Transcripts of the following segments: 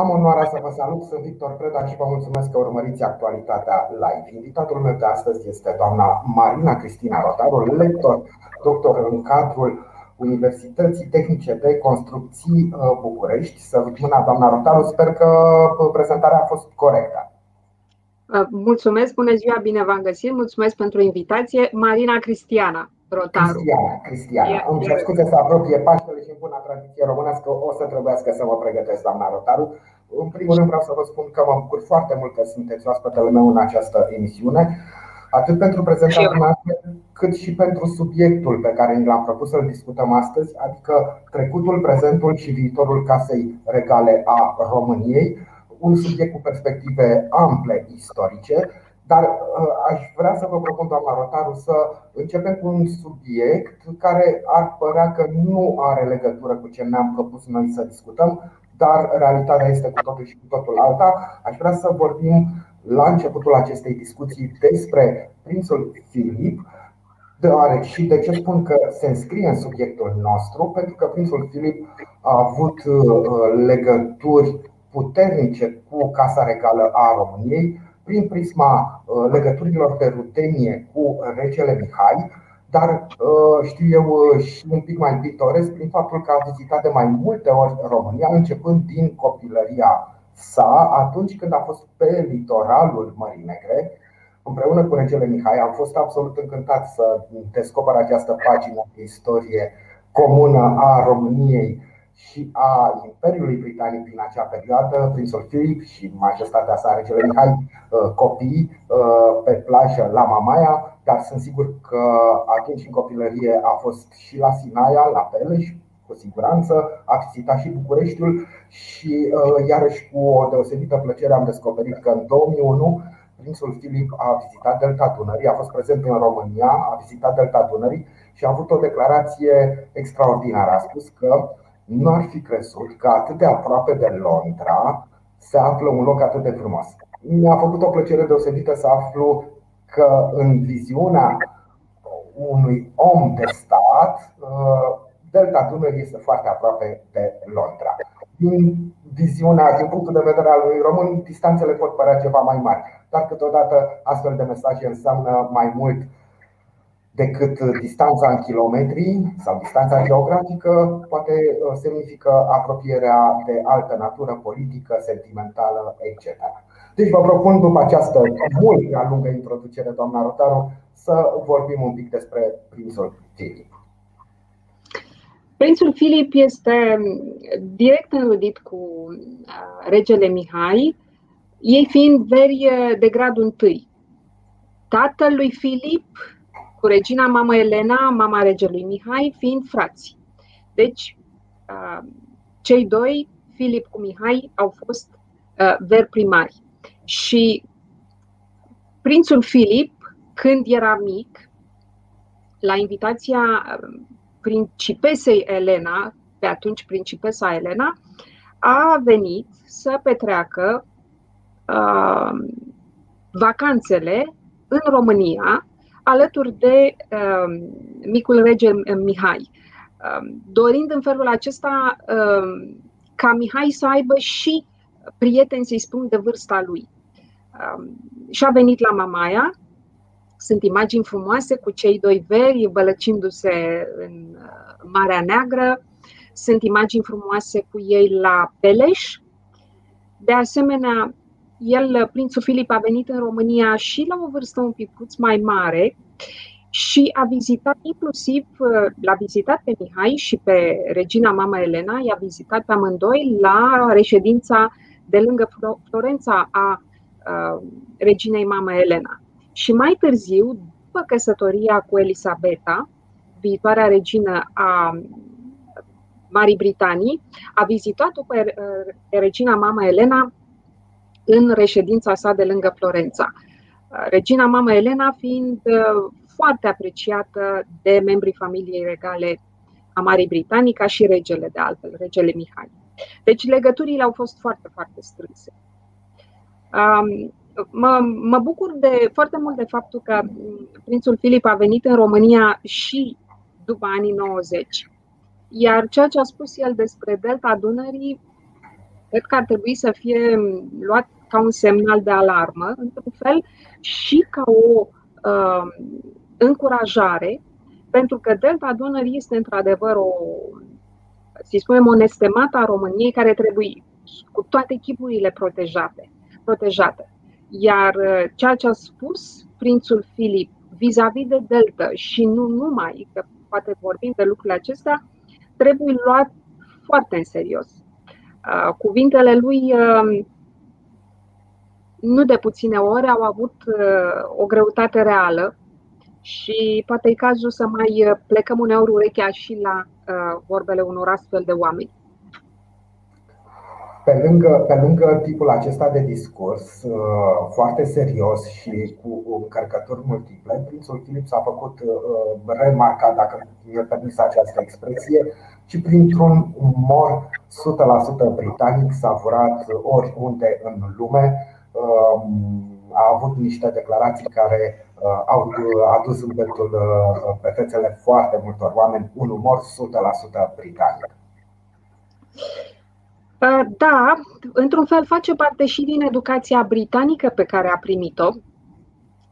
Am onoarea să vă salut, sunt Victor Preda și vă mulțumesc că urmăriți actualitatea live. Invitatul meu de astăzi este doamna Marina Cristina Rotaru, lector, doctor în cadrul Universității Tehnice de Construcții uh, București. Să mâna doamna Rotaru, sper că uh, prezentarea a fost corectă. Uh, mulțumesc, bună ziua, bine v-am găsit, mulțumesc pentru invitație. Marina Cristiana. Rotaru. Cristiana, Cristiana. Yeah, Îmi cer scuze să apropie Paștele și în bună tradiție românească o să trebuiască să mă pregătesc, doamna Rotaru. În primul rând vreau să vă spun că mă bucur foarte mult că sunteți oaspetele meu în această emisiune, atât pentru prezentarea noastră, cât și pentru subiectul pe care ni l-am propus să-l discutăm astăzi, adică trecutul, prezentul și viitorul Casei Regale a României, un subiect cu perspective ample istorice, dar uh, aș vrea să vă propun, doamna Rotaru, să începem cu un subiect care ar părea că nu are legătură cu ce ne-am propus noi să discutăm, dar realitatea este cu totul și cu totul alta. Aș vrea să vorbim la începutul acestei discuții despre prințul Filip, deoarece și de ce spun că se înscrie în subiectul nostru, pentru că prințul Filip a avut uh, legături puternice cu Casa Regală a României, prin prisma uh, legăturilor de rutenie cu regele Mihai, dar uh, știu eu uh, și un pic mai pitoresc prin faptul că a vizitat de mai multe ori România, începând din copilăria sa, atunci când a fost pe litoralul Mării Negre, împreună cu regele Mihai. Am fost absolut încântat să descoper această pagină de istorie comună a României și a Imperiului Britanic din acea perioadă, prințul Philip și majestatea sa, regele Mihai, uh, copii uh, pe plajă la Mamaia, dar sunt sigur că atunci în copilărie a fost și la Sinaia, la Peleș, cu siguranță, a vizitat și Bucureștiul și uh, iarăși cu o deosebită plăcere am descoperit că în 2001 Prințul Filip a vizitat Delta Dunării, a fost prezent în România, a vizitat Delta Dunării și a avut o declarație extraordinară. A spus că nu ar fi crezut că atât de aproape de Londra se află un loc atât de frumos. Mi-a făcut o plăcere deosebită să aflu că în viziunea unui om de stat, uh, Delta Dunării este foarte aproape de Londra. Din viziunea, din punctul de vedere al lui român, distanțele pot părea ceva mai mari, dar câteodată astfel de mesaje înseamnă mai mult decât distanța în kilometri sau distanța geografică, poate uh, semnifică apropierea de altă natură politică, sentimentală, etc. Deci vă propun după această mult prea lungă introducere, doamna Rotaru, să vorbim un pic despre prințul Filip. Prințul Filip este direct înrudit cu uh, regele Mihai, ei fiind veri uh, de gradul întâi. Tatăl lui Filip cu regina mama Elena, mama regelui Mihai, fiind frați. Deci, cei doi, Filip cu Mihai, au fost ver primari. Și prințul Filip, când era mic, la invitația principesei Elena, pe atunci principesa Elena, a venit să petreacă uh, vacanțele în România alături de uh, micul rege Mihai, uh, dorind în felul acesta uh, ca Mihai să aibă și prieteni, să-i spun, de vârsta lui. Uh, și a venit la Mamaia, sunt imagini frumoase cu cei doi veri bălăcindu-se în uh, Marea Neagră, sunt imagini frumoase cu ei la Peleș. De asemenea, el, prințul Filip, a venit în România și la o vârstă un pic mai mare și a vizitat inclusiv, l-a vizitat pe Mihai și pe regina mama Elena, i-a vizitat pe amândoi la reședința de lângă Florența a reginei mama Elena. Și mai târziu, după căsătoria cu Elisabeta, viitoarea regină a Marii Britanii, a vizitat-o pe regina mama Elena în reședința sa de lângă Florența. Regina Mama Elena fiind uh, foarte apreciată de membrii familiei regale a Marii Britanii, ca și regele de altfel, regele Mihai. Deci legăturile au fost foarte, foarte strânse. Um, mă, mă bucur de foarte mult de faptul că prințul Filip a venit în România și după anii 90. Iar ceea ce a spus el despre Delta Dunării cred că ar trebui să fie luat ca un semnal de alarmă, într-un fel, și ca o uh, încurajare, pentru că Delta Dunării este într-adevăr o, să spunem, o nestemată a României care trebuie cu toate chipurile protejate. protejate. Iar uh, ceea ce a spus prințul Filip vis-a-vis de Delta și nu numai, că poate vorbim de lucrurile acestea, trebuie luat foarte în serios. Uh, cuvintele lui uh, nu de puține ori au avut o greutate reală și poate e cazul să mai plecăm uneori urechea și la vorbele unor astfel de oameni. Pe lângă, pe lângă tipul acesta de discurs uh, foarte serios și cu încărcături multiple, Prințul Filip s-a făcut uh, remarcat, dacă mi-e permis această expresie, și printr-un umor 100% britanic, savurat oriunde în lume. Um, a avut niște declarații care uh, au adus în pe fețele foarte multor oameni un umor 100% britanic. Uh, da, într-un fel face parte și din educația britanică pe care a primit-o,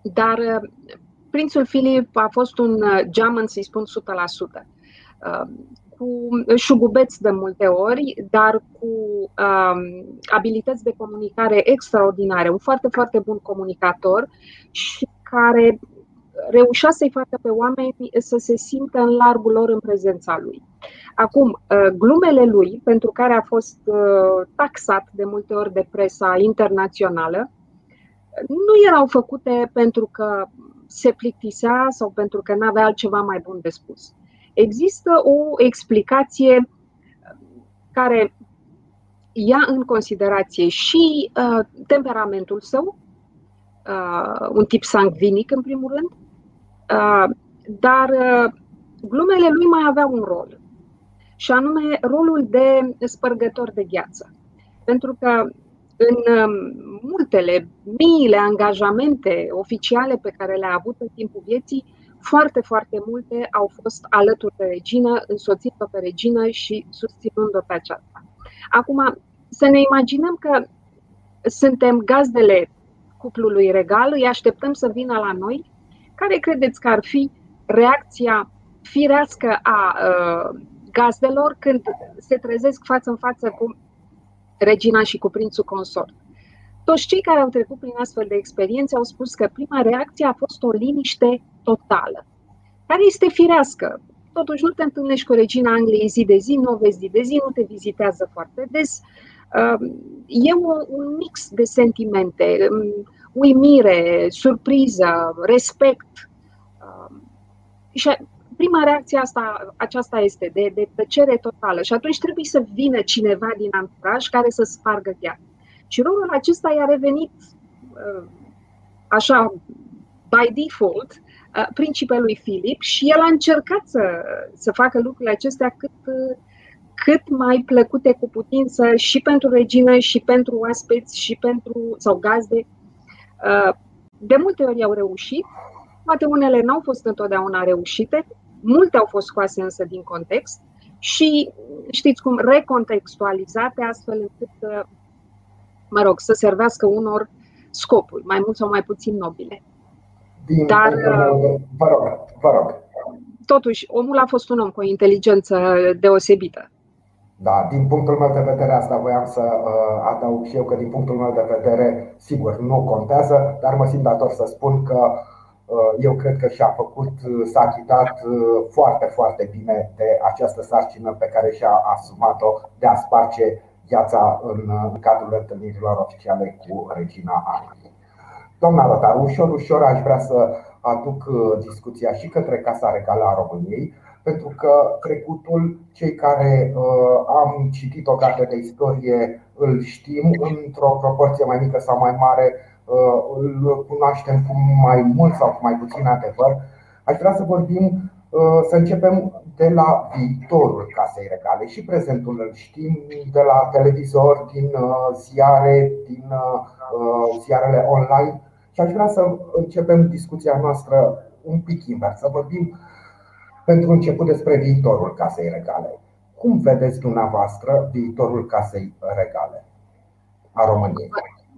dar uh, prințul Filip a fost un uh, geamăn, să-i spun 100%, cu șugubeți de multe ori, dar cu um, abilități de comunicare extraordinare, un foarte, foarte bun comunicator și care reușea să-i facă pe oameni să se simtă în largul lor în prezența lui. Acum, uh, glumele lui, pentru care a fost uh, taxat de multe ori de presa internațională, nu erau făcute pentru că se plictisea sau pentru că nu avea altceva mai bun de spus. Există o explicație care ia în considerație și uh, temperamentul său, uh, un tip sangvinic în primul rând, uh, dar uh, glumele lui mai aveau un rol și anume rolul de spărgător de gheață. Pentru că în um, multele, miile angajamente oficiale pe care le-a avut în timpul vieții, foarte, foarte multe au fost alături de regină, însoțit-o pe regină și susținând-o pe aceasta. Acum, să ne imaginăm că suntem gazdele cuplului regal, îi așteptăm să vină la noi. Care credeți că ar fi reacția firească a uh, gazdelor când se trezesc față în față cu regina și cu prințul consort. Toți cei care au trecut prin astfel de experiențe au spus că prima reacție a fost o liniște totală, care este firească. Totuși nu te întâlnești cu regina Angliei zi de zi, nu o vezi zi de zi, nu te vizitează foarte des. Um, e un mix de sentimente, um, uimire, surpriză, respect. Um, și prima reacție asta, aceasta este de, de tăcere totală și atunci trebuie să vină cineva din anturaj care să spargă chiar. Și rolul acesta i-a revenit uh, așa, by default, uh, principelui Filip și el a încercat să, să facă lucrurile acestea cât, uh, cât mai plăcute cu putință și pentru regină și pentru oaspeți și pentru, sau gazde. De multe ori au reușit, poate unele n-au fost întotdeauna reușite, Multe au fost scoase însă din context și, știți cum, recontextualizate astfel încât, mă rog, să servească unor scopuri, mai mult sau mai puțin nobile. Din Dar, vă rog, vă rog. Totuși, omul a fost un om cu o inteligență deosebită. Da, din punctul meu de vedere, asta voiam să uh, adaug și eu că din punctul meu de vedere, sigur, nu contează, dar mă simt dator să spun că uh, Uh, eu cred că și-a făcut, uh, s-a achitat uh, foarte, foarte bine de această sarcină pe care și-a asumat-o de a sparge viața în cadrul întâlnirilor oficiale cu regina Angliei. Doamna Rotar, ușor, ușor aș vrea să aduc discuția și către Casa Regală a României, pentru că trecutul, cei care uh, am citit o carte de istorie, îl știm într-o proporție mai mică sau mai mare, Uh, îl cunoaștem cu mai mult sau cu mai puțin adevăr, aș vrea să vorbim, uh, să începem de la viitorul casei regale și prezentul îl știm de la televizor, din uh, ziare, din ziarele online și aș vrea să începem discuția noastră un pic invers, să vorbim pentru început despre viitorul casei regale. cum vedeți dumneavoastră viitorul Casei Regale a României?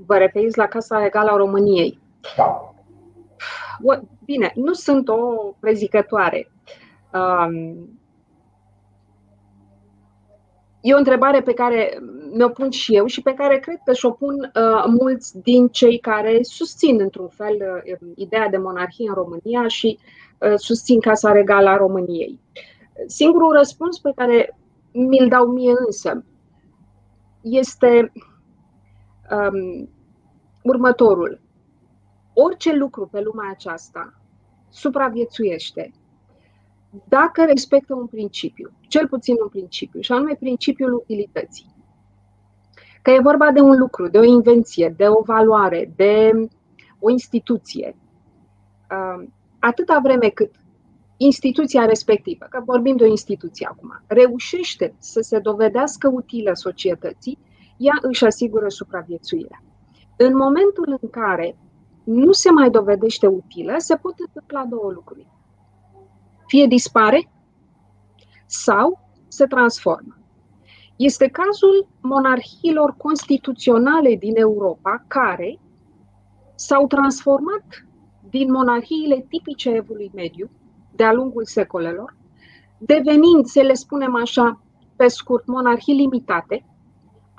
Vă referiți la Casa Regală a României? Da. Bine, nu sunt o prezicătoare. Um, e o întrebare pe care mi-o pun și eu și pe care cred că și-o pun uh, mulți din cei care susțin, într-un fel, uh, ideea de monarhie în România și uh, susțin Casa Regală a României. Singurul răspuns pe care mi-l dau mie însă este um, următorul. Orice lucru pe lumea aceasta supraviețuiește dacă respectă un principiu, cel puțin un principiu, și anume principiul utilității. Că e vorba de un lucru, de o invenție, de o valoare, de o instituție. Um, atâta vreme cât instituția respectivă, că vorbim de o instituție acum, reușește să se dovedească utilă societății, ea își asigură supraviețuirea. În momentul în care nu se mai dovedește utilă, se pot întâmpla două lucruri. Fie dispare sau se transformă. Este cazul monarhiilor constituționale din Europa care s-au transformat din monarhiile tipice evului mediu de-a lungul secolelor, devenind, să le spunem așa, pe scurt, monarhii limitate,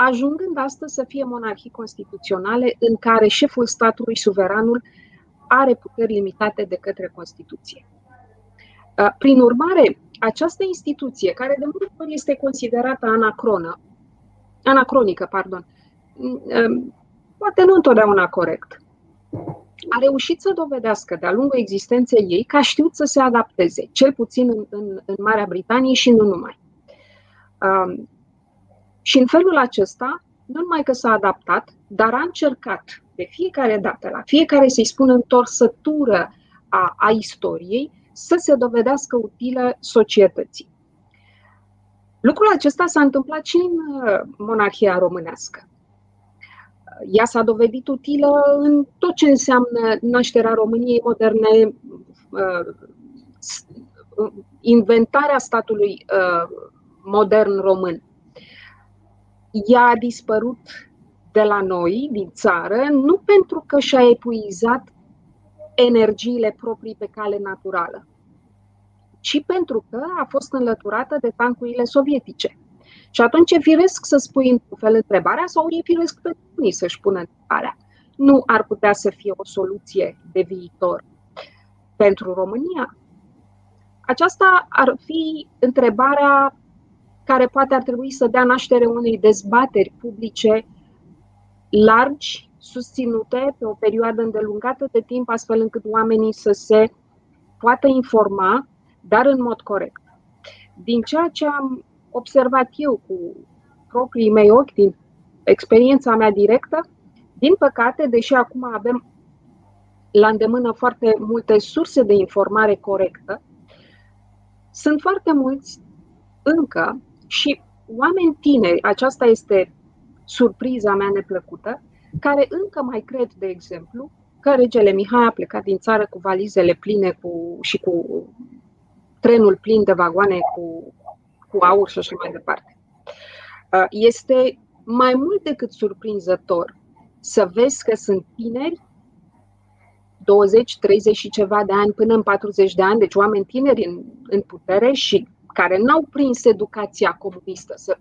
ajungând astăzi să fie monarhii constituționale în care șeful statului, suveranul, are puteri limitate de către Constituție. Uh, prin urmare, această instituție, care de multe ori este considerată anacronă, anacronică, pardon, um, poate nu întotdeauna corect, a reușit să dovedească de-a lungul existenței ei că a știut să se adapteze, cel puțin în, în, în Marea Britanie și nu numai. Um, și în felul acesta, nu numai că s-a adaptat, dar a încercat de fiecare dată, la fiecare să-i spună întorsătură a, a istoriei, să se dovedească utilă societății. Lucrul acesta s-a întâmplat și în uh, monarhia românească. Ea s-a dovedit utilă în tot ce înseamnă nașterea României moderne, uh, inventarea statului uh, modern român. Ea a dispărut de la noi, din țară, nu pentru că și-a epuizat energiile proprii pe cale naturală, ci pentru că a fost înlăturată de tancurile sovietice. Și atunci e firesc să spui în fel întrebarea sau e firesc pe unii să-și pună întrebarea. Nu ar putea să fie o soluție de viitor pentru România? Aceasta ar fi întrebarea care poate ar trebui să dea naștere unei dezbateri publice largi, susținute pe o perioadă îndelungată de timp, astfel încât oamenii să se poată informa, dar în mod corect. Din ceea ce am observat eu cu proprii mei ochi, din experiența mea directă, din păcate, deși acum avem la îndemână foarte multe surse de informare corectă, sunt foarte mulți încă și oameni tineri, aceasta este surpriza mea neplăcută, care încă mai cred, de exemplu, că regele Mihai a plecat din țară cu valizele pline cu, și cu trenul plin de vagoane cu cu aur și așa mai departe. Uh, este mai mult decât surprinzător să vezi că sunt tineri 20, 30 și ceva de ani până în 40 de ani, deci oameni tineri în, în putere și care n-au prins educația comunistă, să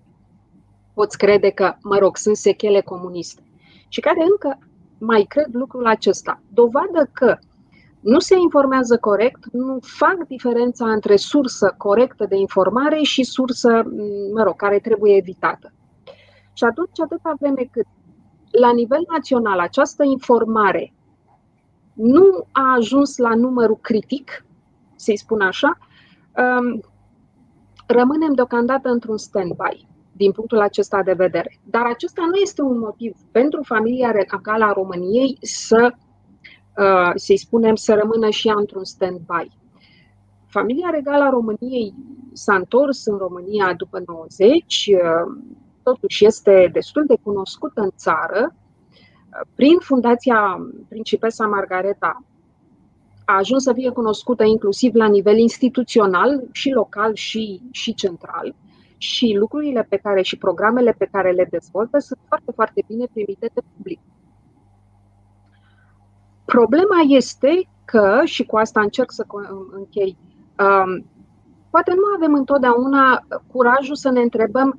poți crede că, mă rog, sunt sechele comuniste și care încă mai cred lucrul acesta. Dovadă că nu se informează corect, nu fac diferența între sursă corectă de informare și sursă, mă rog, care trebuie evitată. Și atunci, atâta vreme cât la nivel național această informare nu a ajuns la numărul critic, să-i spun așa, um, rămânem deocamdată într-un stand-by din punctul acesta de vedere. Dar acesta nu este un motiv pentru familia regală a României să Uh, să-i spunem, să rămână și ea într-un stand-by. Familia regală a României s-a întors în România după 90, uh, totuși este destul de cunoscută în țară. Uh, prin Fundația Principesa Margareta a ajuns să fie cunoscută inclusiv la nivel instituțional, și local și, și central. și lucrurile pe care și programele pe care le dezvoltă sunt foarte, foarte bine primite de public. Problema este că, și cu asta încerc să închei, um, poate nu avem întotdeauna curajul să ne întrebăm,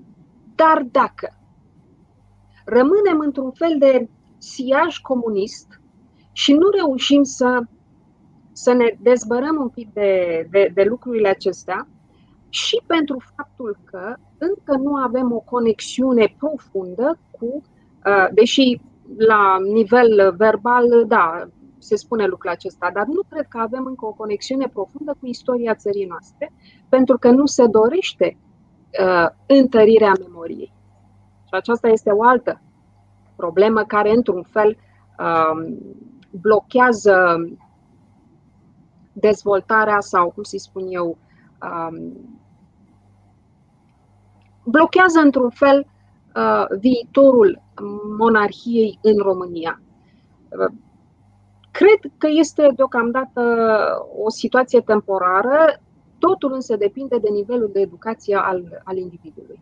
dar dacă rămânem într-un fel de siaj comunist și nu reușim să, să ne dezbărăm un pic de, de, de lucrurile acestea, și pentru faptul că încă nu avem o conexiune profundă cu, uh, deși la nivel verbal, da, se spune lucrul acesta, dar nu cred că avem încă o conexiune profundă cu istoria țării noastre, pentru că nu se dorește uh, întărirea memoriei. Și aceasta este o altă problemă care, într-un fel, uh, blochează dezvoltarea sau, cum să spun eu, um, blochează într-un fel uh, viitorul monarhiei în România. Uh, cred că este deocamdată o situație temporară, totul însă depinde de nivelul de educație al, al individului.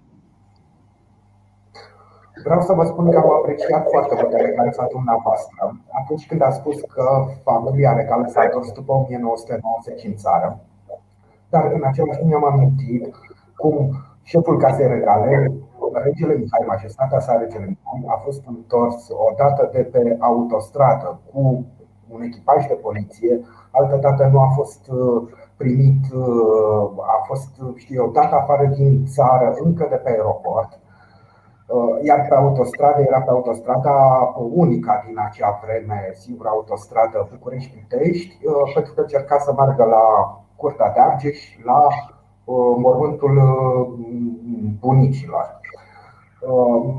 Vreau să vă spun că am apreciat foarte mult declarația dumneavoastră atunci când a spus că familia regală s-a întors după 1990 în țară. Dar în același timp mi-am amintit cum Șeful Casei Regale, regele Mihai, majestatea sa regele Mihai, a fost întors odată de pe autostradă cu un echipaj de poliție, altă dată nu a fost uh, primit, uh, a fost, știu eu, dat afară din țară încă de pe aeroport. Uh, iar pe autostradă era pe autostrada unica din acea vreme, singura autostradă București-Pitești, pentru că încerca să meargă la Curtea de Argeș, la Uh, mormântul uh, bunicilor. Uh,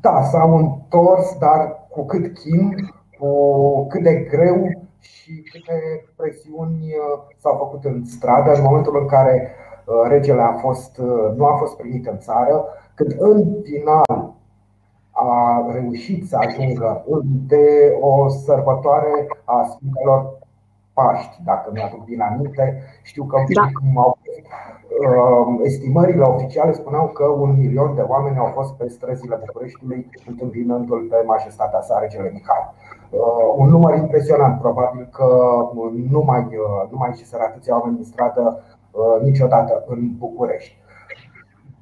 da, s-au întors, dar cu cât chin, cu cât de greu și câte presiuni s-au făcut în stradă în momentul în care regele a fost, nu a fost primit în țară, când în final a reușit să ajungă de o sărbătoare a Sfintelor Paști, dacă mi-aduc din aminte. Știu că da. au Um, estimările oficiale spuneau că un milion de oameni au fost pe străzile Bucureștiului întâmpinându-l pe majestatea sa, regele Mihai. Uh, un număr impresionant, probabil că nu mai, uh, nu mai ieșiseră atâția oameni în stradă uh, niciodată în București.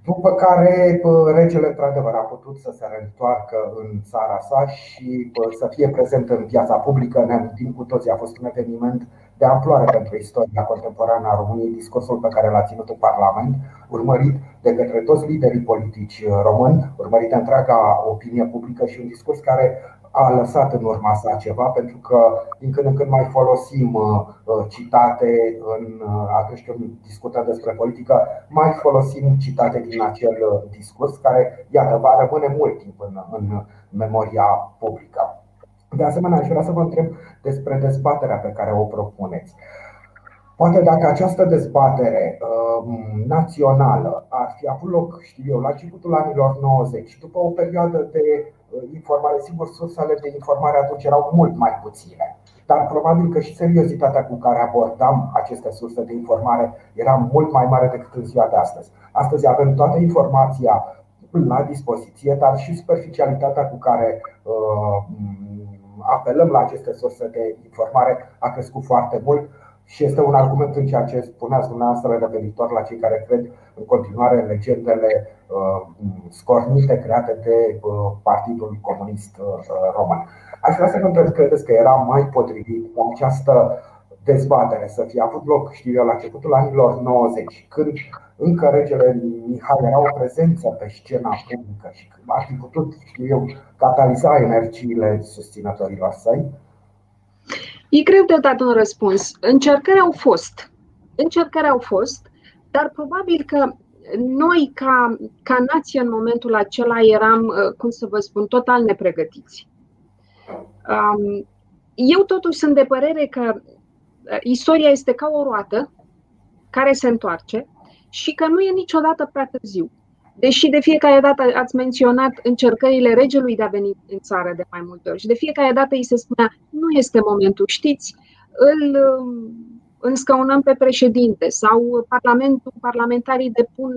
După care regele, într-adevăr, a putut să se reîntoarcă în țara sa și să fie prezent în viața publică. Ne amintim cu toții, a fost un eveniment de amploare pentru istoria contemporană a României, discursul pe care l-a ținut în Parlament, urmărit de către toți liderii politici români, urmărit de întreaga opinie publică și un discurs care a lăsat în urma sa ceva, pentru că din când în când mai folosim uh, uh, citate în, uh, atunci când discutăm despre politică, mai folosim citate din acel discurs care, iată, va rămâne mult timp în, în memoria publică. De asemenea, aș vrea să vă întreb despre dezbaterea pe care o propuneți. Poate dacă această dezbatere uh, națională ar fi avut loc, știu eu, la începutul anilor 90, după o perioadă de uh, informare, sigur, sursele de informare atunci erau mult mai puține, dar probabil că și seriozitatea cu care abordam aceste surse de informare era mult mai mare decât în ziua de astăzi. Astăzi avem toată informația la dispoziție, dar și superficialitatea cu care uh, apelăm la aceste surse de informare a crescut foarte mult și este un argument în ceea ce spuneați dumneavoastră referitor la cei care cred în continuare în legendele uh, scornite create de uh, Partidul Comunist uh, Român. Aș vrea să vă întreb, credeți că era mai potrivit cu această dezbatere să fie avut loc, știu eu, la începutul anilor 90, când încă regele Mihai era o prezență pe scena publică și ar fi putut, știu eu, cataliza energiile susținătorilor săi? E greu de dat un răspuns. Încercări au fost. Încercări au fost, dar probabil că noi, ca, ca nație, în momentul acela eram, uh, cum să vă spun, total nepregătiți. Um, eu totuși sunt de părere că uh, istoria este ca o roată care se întoarce și că nu e niciodată prea târziu. Deși de fiecare dată ați menționat încercările regelui de a veni în țară de mai multe ori și de fiecare dată îi se spunea nu este momentul, știți, îl înscăunăm pe președinte sau parlamentul, parlamentarii depun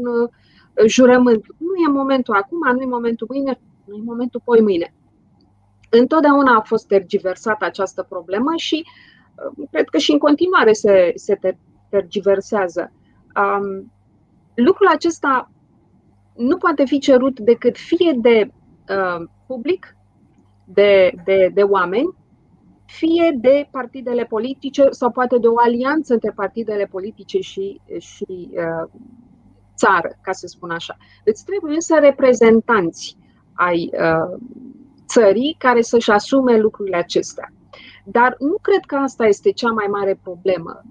jurământul. Nu e momentul acum, nu e momentul mâine, nu e momentul poi mâine. Întotdeauna a fost tergiversată această problemă și uh, cred că și în continuare se, se tergiversează. Um, lucrul acesta nu poate fi cerut decât fie de uh, public, de, de, de oameni, fie de partidele politice sau poate de o alianță între partidele politice și, și uh, țară, ca să spun așa. Deci trebuie însă reprezentanți ai uh, țării care să-și asume lucrurile acestea. Dar nu cred că asta este cea mai mare problemă.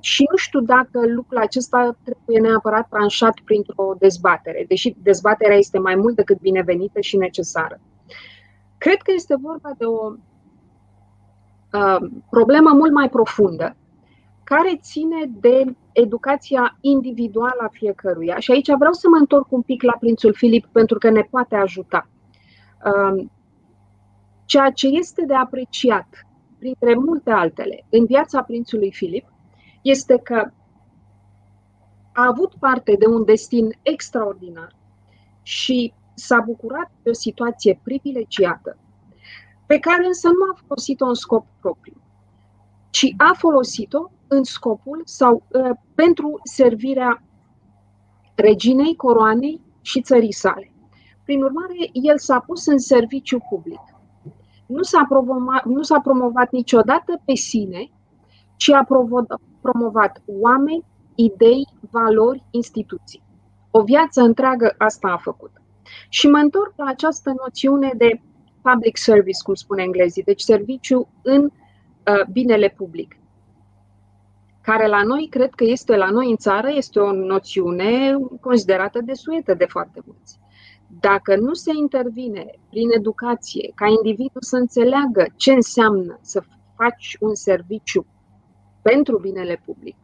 Și nu știu dacă lucrul acesta trebuie neapărat tranșat printr-o dezbatere, deși dezbaterea este mai mult decât binevenită și necesară. Cred că este vorba de o uh, problemă mult mai profundă, care ține de educația individuală a fiecăruia. Și aici vreau să mă întorc un pic la Prințul Filip pentru că ne poate ajuta. Uh, ceea ce este de apreciat, printre multe altele, în viața Prințului Filip, este că a avut parte de un destin extraordinar și s-a bucurat de o situație privilegiată, pe care însă nu a folosit-o în scop propriu, ci a folosit-o în scopul sau uh, pentru servirea reginei, coroanei și țării sale. Prin urmare, el s-a pus în serviciu public. Nu s-a, promovat, nu s-a promovat niciodată pe sine, ci a promovat oameni, idei, valori, instituții. O viață întreagă asta a făcut. Și mă întorc la această noțiune de public service, cum spune englezii, deci serviciu în uh, binele public, care la noi, cred că este la noi în țară, este o noțiune considerată de suetă de foarte mulți. Dacă nu se intervine prin educație, ca individul să înțeleagă ce înseamnă să faci un serviciu pentru binele public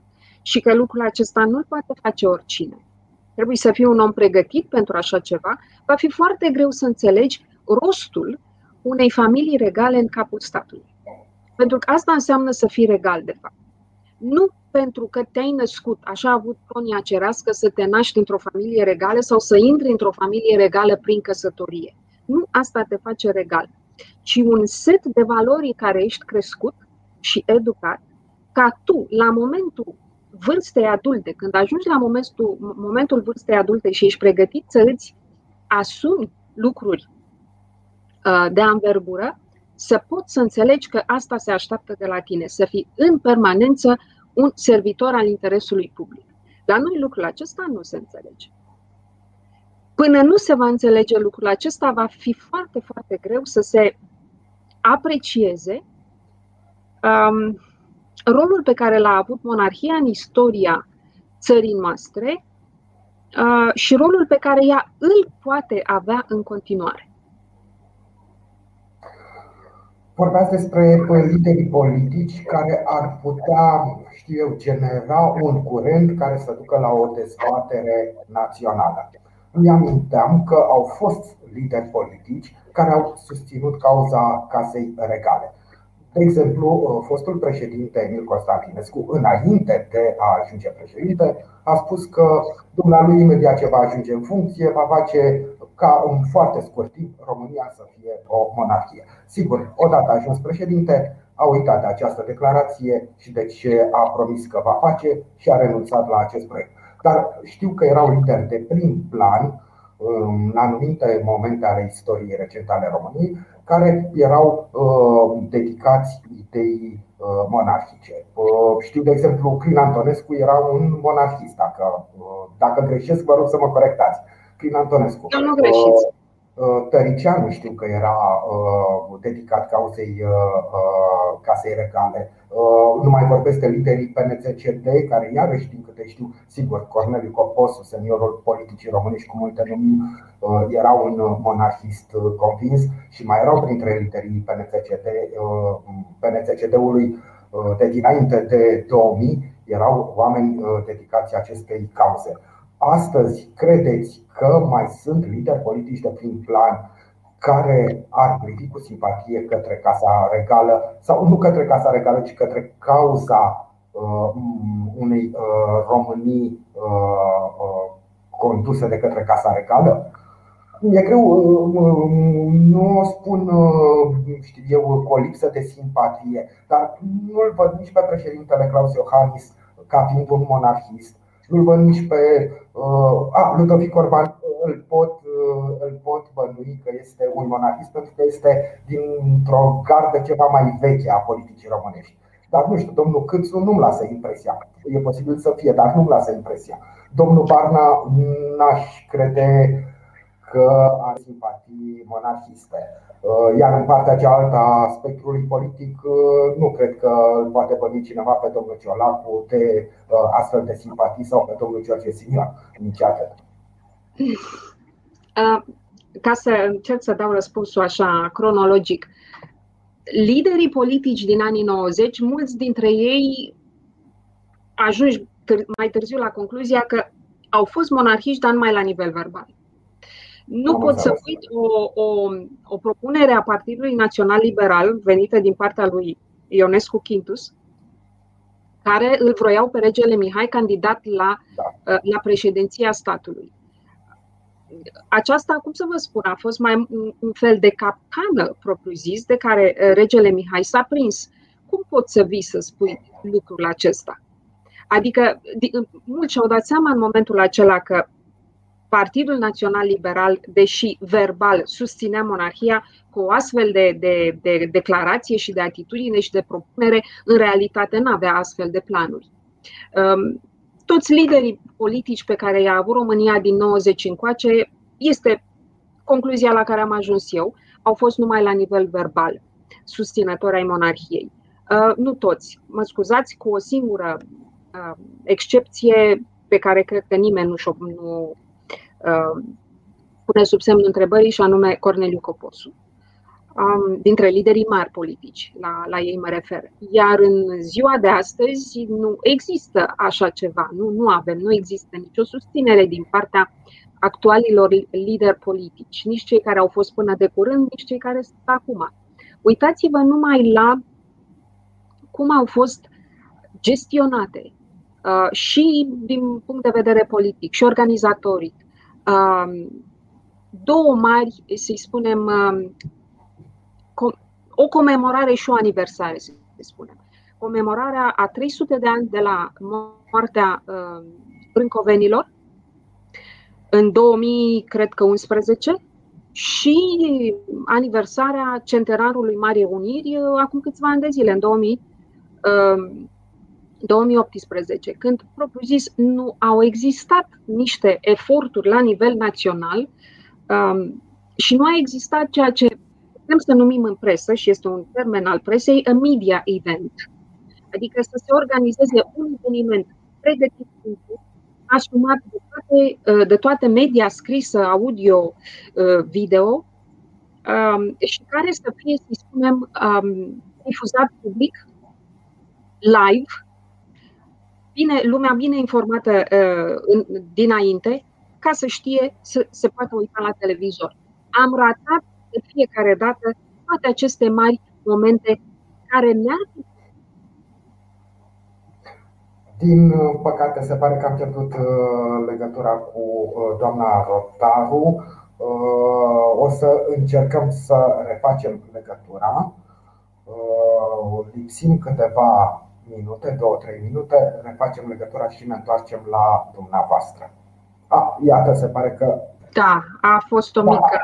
și că lucrul acesta nu-l poate face oricine, trebuie să fii un om pregătit pentru așa ceva, va fi foarte greu să înțelegi rostul unei familii regale în capul statului. Pentru că asta înseamnă să fii regal, de fapt. Nu pentru că te-ai născut, așa a avut pronia cerească, să te naști într-o familie regală sau să intri într-o familie regală prin căsătorie. Nu asta te face regal, ci un set de valori care ești crescut și educat, ca tu, la momentul vârstei adulte, când ajungi la momentul, momentul vârstei adulte și ești pregătit să îți asumi lucruri uh, de anvergură, să poți să înțelegi că asta se așteaptă de la tine, să fii în permanență un servitor al interesului public. La noi lucrul acesta nu se înțelege. Până nu se va înțelege lucrul acesta, va fi foarte, foarte greu să se aprecieze um, rolul pe care l-a avut monarhia în istoria țării noastre uh, și rolul pe care ea îl poate avea în continuare. Vorbeați despre liderii politici care ar putea, știu eu, genera un curent care să ducă la o dezbatere națională. Îmi aminteam că au fost lideri politici care au susținut cauza casei regale. De exemplu, uh, fostul președinte Emil Constantinescu, înainte de a ajunge președinte, a spus că dumnealui imediat ce va ajunge în funcție, va face ca în foarte scurt timp România să fie o monarhie. Sigur, odată ajuns președinte, a uitat de această declarație și de ce a promis că va face și a renunțat la acest proiect. Dar știu că erau lideri de prim plan în anumite momente ale istoriei recente ale României, care erau uh, dedicați ideii uh, monarhice. Uh, știu, de exemplu, Crin Antonescu era un monarhist. Dacă, dacă greșesc, vă rog să mă corectați. Crin Antonescu. Eu nu greșiți. Tăricianu știu că era dedicat cauzei casei regale. Nu mai vorbesc de liderii PNCCD, care iarăși din câte știu, sigur, Corneliu Coposu, seniorul politicii românești cu multe numi, era un monarhist convins și mai erau printre liderii PNCCD, PNCCD-ului de dinainte de 2000, erau oameni dedicați acestei cauze. Astăzi, credeți că mai sunt lideri politici de prim plan care ar privi cu simpatie către Casa Regală sau nu către Casa Regală, ci către cauza uh, unei uh, Românii uh, uh, condusă de către Casa Regală? E greu, nu o spun, știu eu, cu o lipsă de simpatie, dar nu-l văd nici pe președintele Claus Iohannis ca fiind un monarhist. Nu-l văd nici pe. Uh, a, Ludovic Orban îl pot, uh, îl pot bănui că este un monarhist pentru că este dintr-o gardă ceva mai veche a politicii românești. Dar nu știu, domnul Câțu nu-mi lasă impresia. E posibil să fie, dar nu-mi lasă impresia. Domnul Barna n-aș crede că are simpatii monarhiste. Uh, iar în partea cealaltă a spectrului politic, uh, nu cred că îl poate băni cineva pe domnul Ciolacu de uh, astfel de simpatii sau pe domnul George Simion. Nici atât. Ca să încerc să dau răspunsul așa cronologic, liderii politici din anii 90, mulți dintre ei ajungi mai târziu la concluzia că au fost monarhiști, dar numai la nivel verbal. Nu Am pot să uit o, o, o propunere a Partidului Național Liberal venită din partea lui Ionescu Quintus, care îl vroiau pe regele Mihai candidat la, da. Uh, la președinția statului. Aceasta, cum să vă spun, a fost mai un fel de capcană propriu-zis de care uh, regele Mihai s-a prins. Cum poți să vii să spui lucrul acesta? Adică, mulți și-au dat seama în momentul acela că Partidul Național Liberal, deși verbal susținea monarhia, cu o astfel de, de, de declarație și de atitudine și de propunere, în realitate nu avea astfel de planuri. Um, toți liderii politici pe care i-a avut România din 90 încoace, este concluzia la care am ajuns eu, au fost numai la nivel verbal, susținători ai monarhiei. Uh, nu toți, mă scuzați, cu o singură uh, excepție pe care cred că nimeni nu, nu Uh, pune sub semnul întrebării și anume Corneliu Coposu. Dintre liderii mari politici, la, la ei mă refer. Iar în ziua de astăzi nu există așa ceva, nu, nu avem, nu există nicio susținere din partea actualilor lideri politici, nici cei care au fost până de curând, nici cei care sunt acum. Uitați-vă numai la cum au fost gestionate uh, și din punct de vedere politic și organizatoric două mari, să-i spunem, o comemorare și o aniversare, să spunem. Comemorarea a 300 de ani de la moartea brâncovenilor în 2000, cred că 11, și aniversarea centenarului Marii Uniri acum câțiva ani de zile, în 2000, 2018, când, propriu-zis, nu au existat niște eforturi la nivel național um, și nu a existat ceea ce putem să numim în presă, și este un termen al presei, a media event. Adică să se organizeze un eveniment pregătit asumat de toate, uh, de toate media scrisă, audio, uh, video, um, și care să fie, să spunem, um, difuzat public, live, bine, lumea bine informată uh, în, dinainte, ca să știe să se poată uita la televizor. Am ratat de fiecare dată toate aceste mari momente care ne-ar din păcate, se pare că am pierdut uh, legătura cu uh, doamna Rotaru. O să încercăm să refacem legătura. Lipsim câteva minute, două, trei minute, ne facem legătura și ne întoarcem la dumneavoastră. A, iată, se pare că. Da, a fost o da, mică.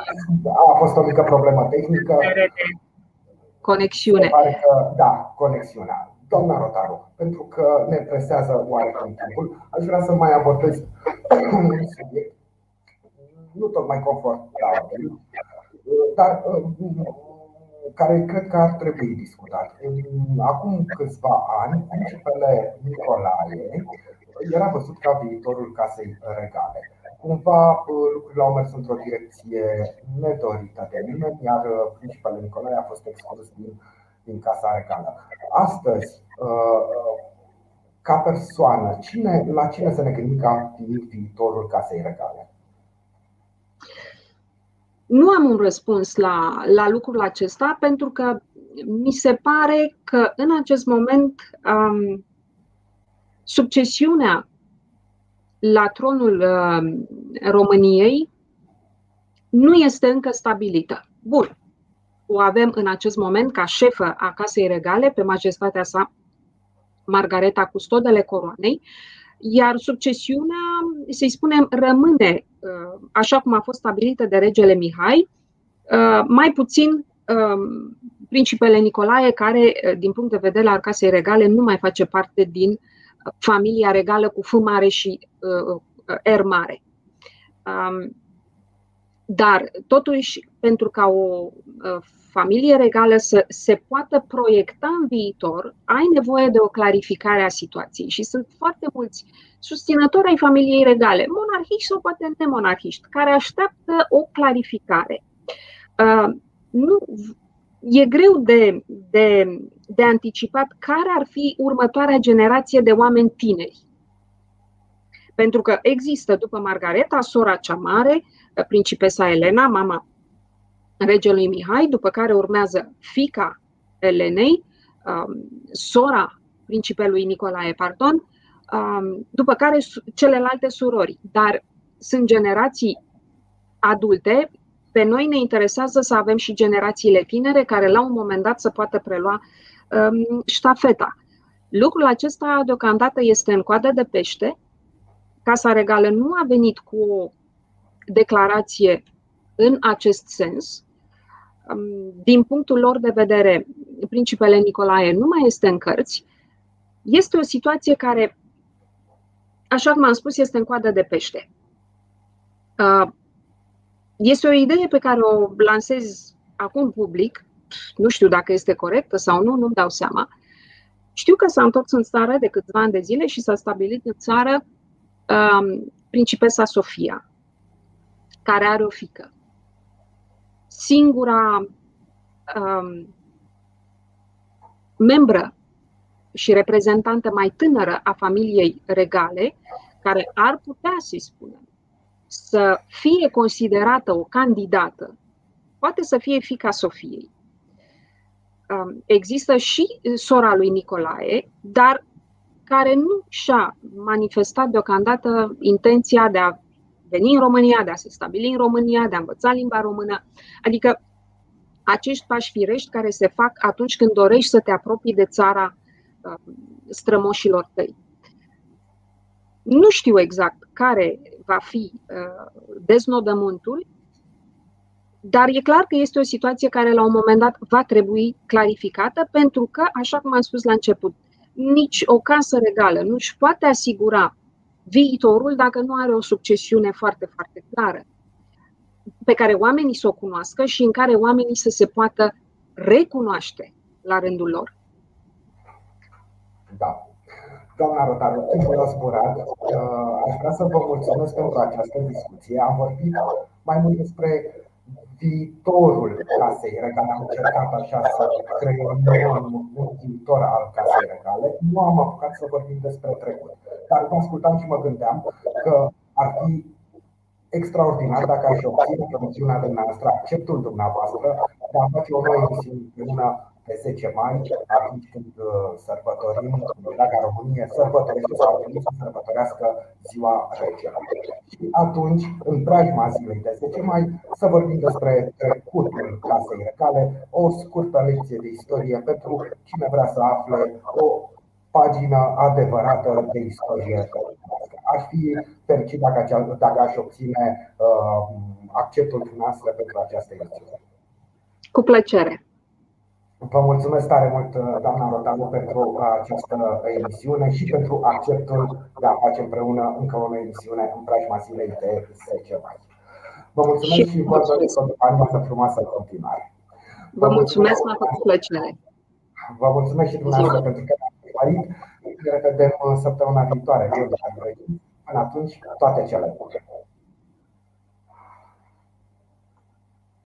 A fost o mică problemă tehnică. Conexiune. Se pare că, da, conexiunea. Doamna Rotaru, pentru că ne presează oarecum timpul, aș vrea să mai abordez un subiect nu tocmai confortabil, dar care cred că ar trebui discutat. Acum câțiva ani, principele Nicolae era văzut ca viitorul casei regale. Cumva lucrurile au mers într-o direcție nedorită de nimeni, iar principele Nicolae a fost exclus din, din casa regală. Astăzi, ca persoană, cine, la cine să ne gândim ca viitorul casei regale? Nu am un răspuns la, la lucrul acesta pentru că mi se pare că în acest moment um, succesiunea la tronul României nu este încă stabilită. Bun. O avem în acest moment ca șefă a Casei Regale pe majestatea sa Margareta Custodele Coroanei, iar succesiunea, să-i spunem, rămâne uh, așa cum a fost stabilită de regele Mihai, uh, mai puțin um, principele Nicolae, care, uh, din punct de vedere al Casei Regale, nu mai face parte din familia regală cu F mare și R mare. Um, dar, totuși, pentru ca o familie regală să se poată proiecta în viitor, ai nevoie de o clarificare a situației. Și sunt foarte mulți susținători ai familiei regale, monarhiști sau poate nemonarhiști, care așteaptă o clarificare. Uh, nu, e greu de, de, de anticipat care ar fi următoarea generație de oameni tineri. Pentru că există, după Margareta, sora cea mare, principesa Elena, mama regelui Mihai, după care urmează fica Elenei, um, sora principelui Nicolae, pardon, um, după care celelalte surori. Dar sunt generații adulte. Pe noi ne interesează să avem și generațiile tinere care la un moment dat să poată prelua um, ștafeta. Lucrul acesta deocamdată este în coadă de pește. Casa Regală nu a venit cu o declarație în acest sens din punctul lor de vedere, principele Nicolae nu mai este în cărți, este o situație care, așa cum am spus, este în coadă de pește. Este o idee pe care o lansez acum public, nu știu dacă este corectă sau nu, nu-mi dau seama. Știu că s-a întors în țară de câțiva ani de zile și s-a stabilit în țară um, principesa Sofia, care are o fică singura um, membră și reprezentantă mai tânără a familiei regale, care ar putea, să spunem, să fie considerată o candidată, poate să fie fica Sofiei. Um, există și sora lui Nicolae, dar care nu și-a manifestat deocamdată intenția de a veni în România, de a se stabili în România, de a învăța limba română. Adică acești pași firești care se fac atunci când dorești să te apropii de țara uh, strămoșilor tăi. Nu știu exact care va fi uh, deznodământul, dar e clar că este o situație care la un moment dat va trebui clarificată pentru că, așa cum am spus la început, nici o casă regală nu își poate asigura viitorul dacă nu are o succesiune foarte, foarte clară, pe care oamenii să o cunoască și în care oamenii să se poată recunoaște la rândul lor. Da. Doamna Rotaru, timpul a zburat. Uh, aș vrea să vă mulțumesc pentru această discuție. Am vorbit mai mult despre viitorul casei regale. Am încercat așa să creăm un viitor al casei regale. Nu am apucat să vorbim despre trecut. Dar vă ascultam și mă gândeam că ar fi extraordinar dacă aș obține promisiunea dumneavoastră, acceptul dumneavoastră de a face o nouă emisiune pe 10 mai, atunci când uh, sărbătorim, dacă România sărbătorește sau ar să sărbătorească ziua regelor. Și atunci, în preajma zilei de 10 mai, să vorbim despre trecutul casei regale, o scurtă lecție de istorie pentru cine vrea să afle o pagină adevărată de istorie. Aș fi fericit dacă, dacă aș obține uh, acceptul dumneavoastră pentru această emisiune. Cu plăcere. Vă mulțumesc tare mult, doamna Rotaru, pentru această emisiune și pentru acceptul de a face împreună încă o emisiune în preajma zilei de 10 mai. Vă mulțumesc și, vă doresc o după frumoasă în continuare. Vă mulțumesc, m-a făcut plăcere. Vă mulțumesc și dumneavoastră pentru că ne-ați urmărit. Ne revedem săptămâna viitoare. Până atunci, toate cele bune.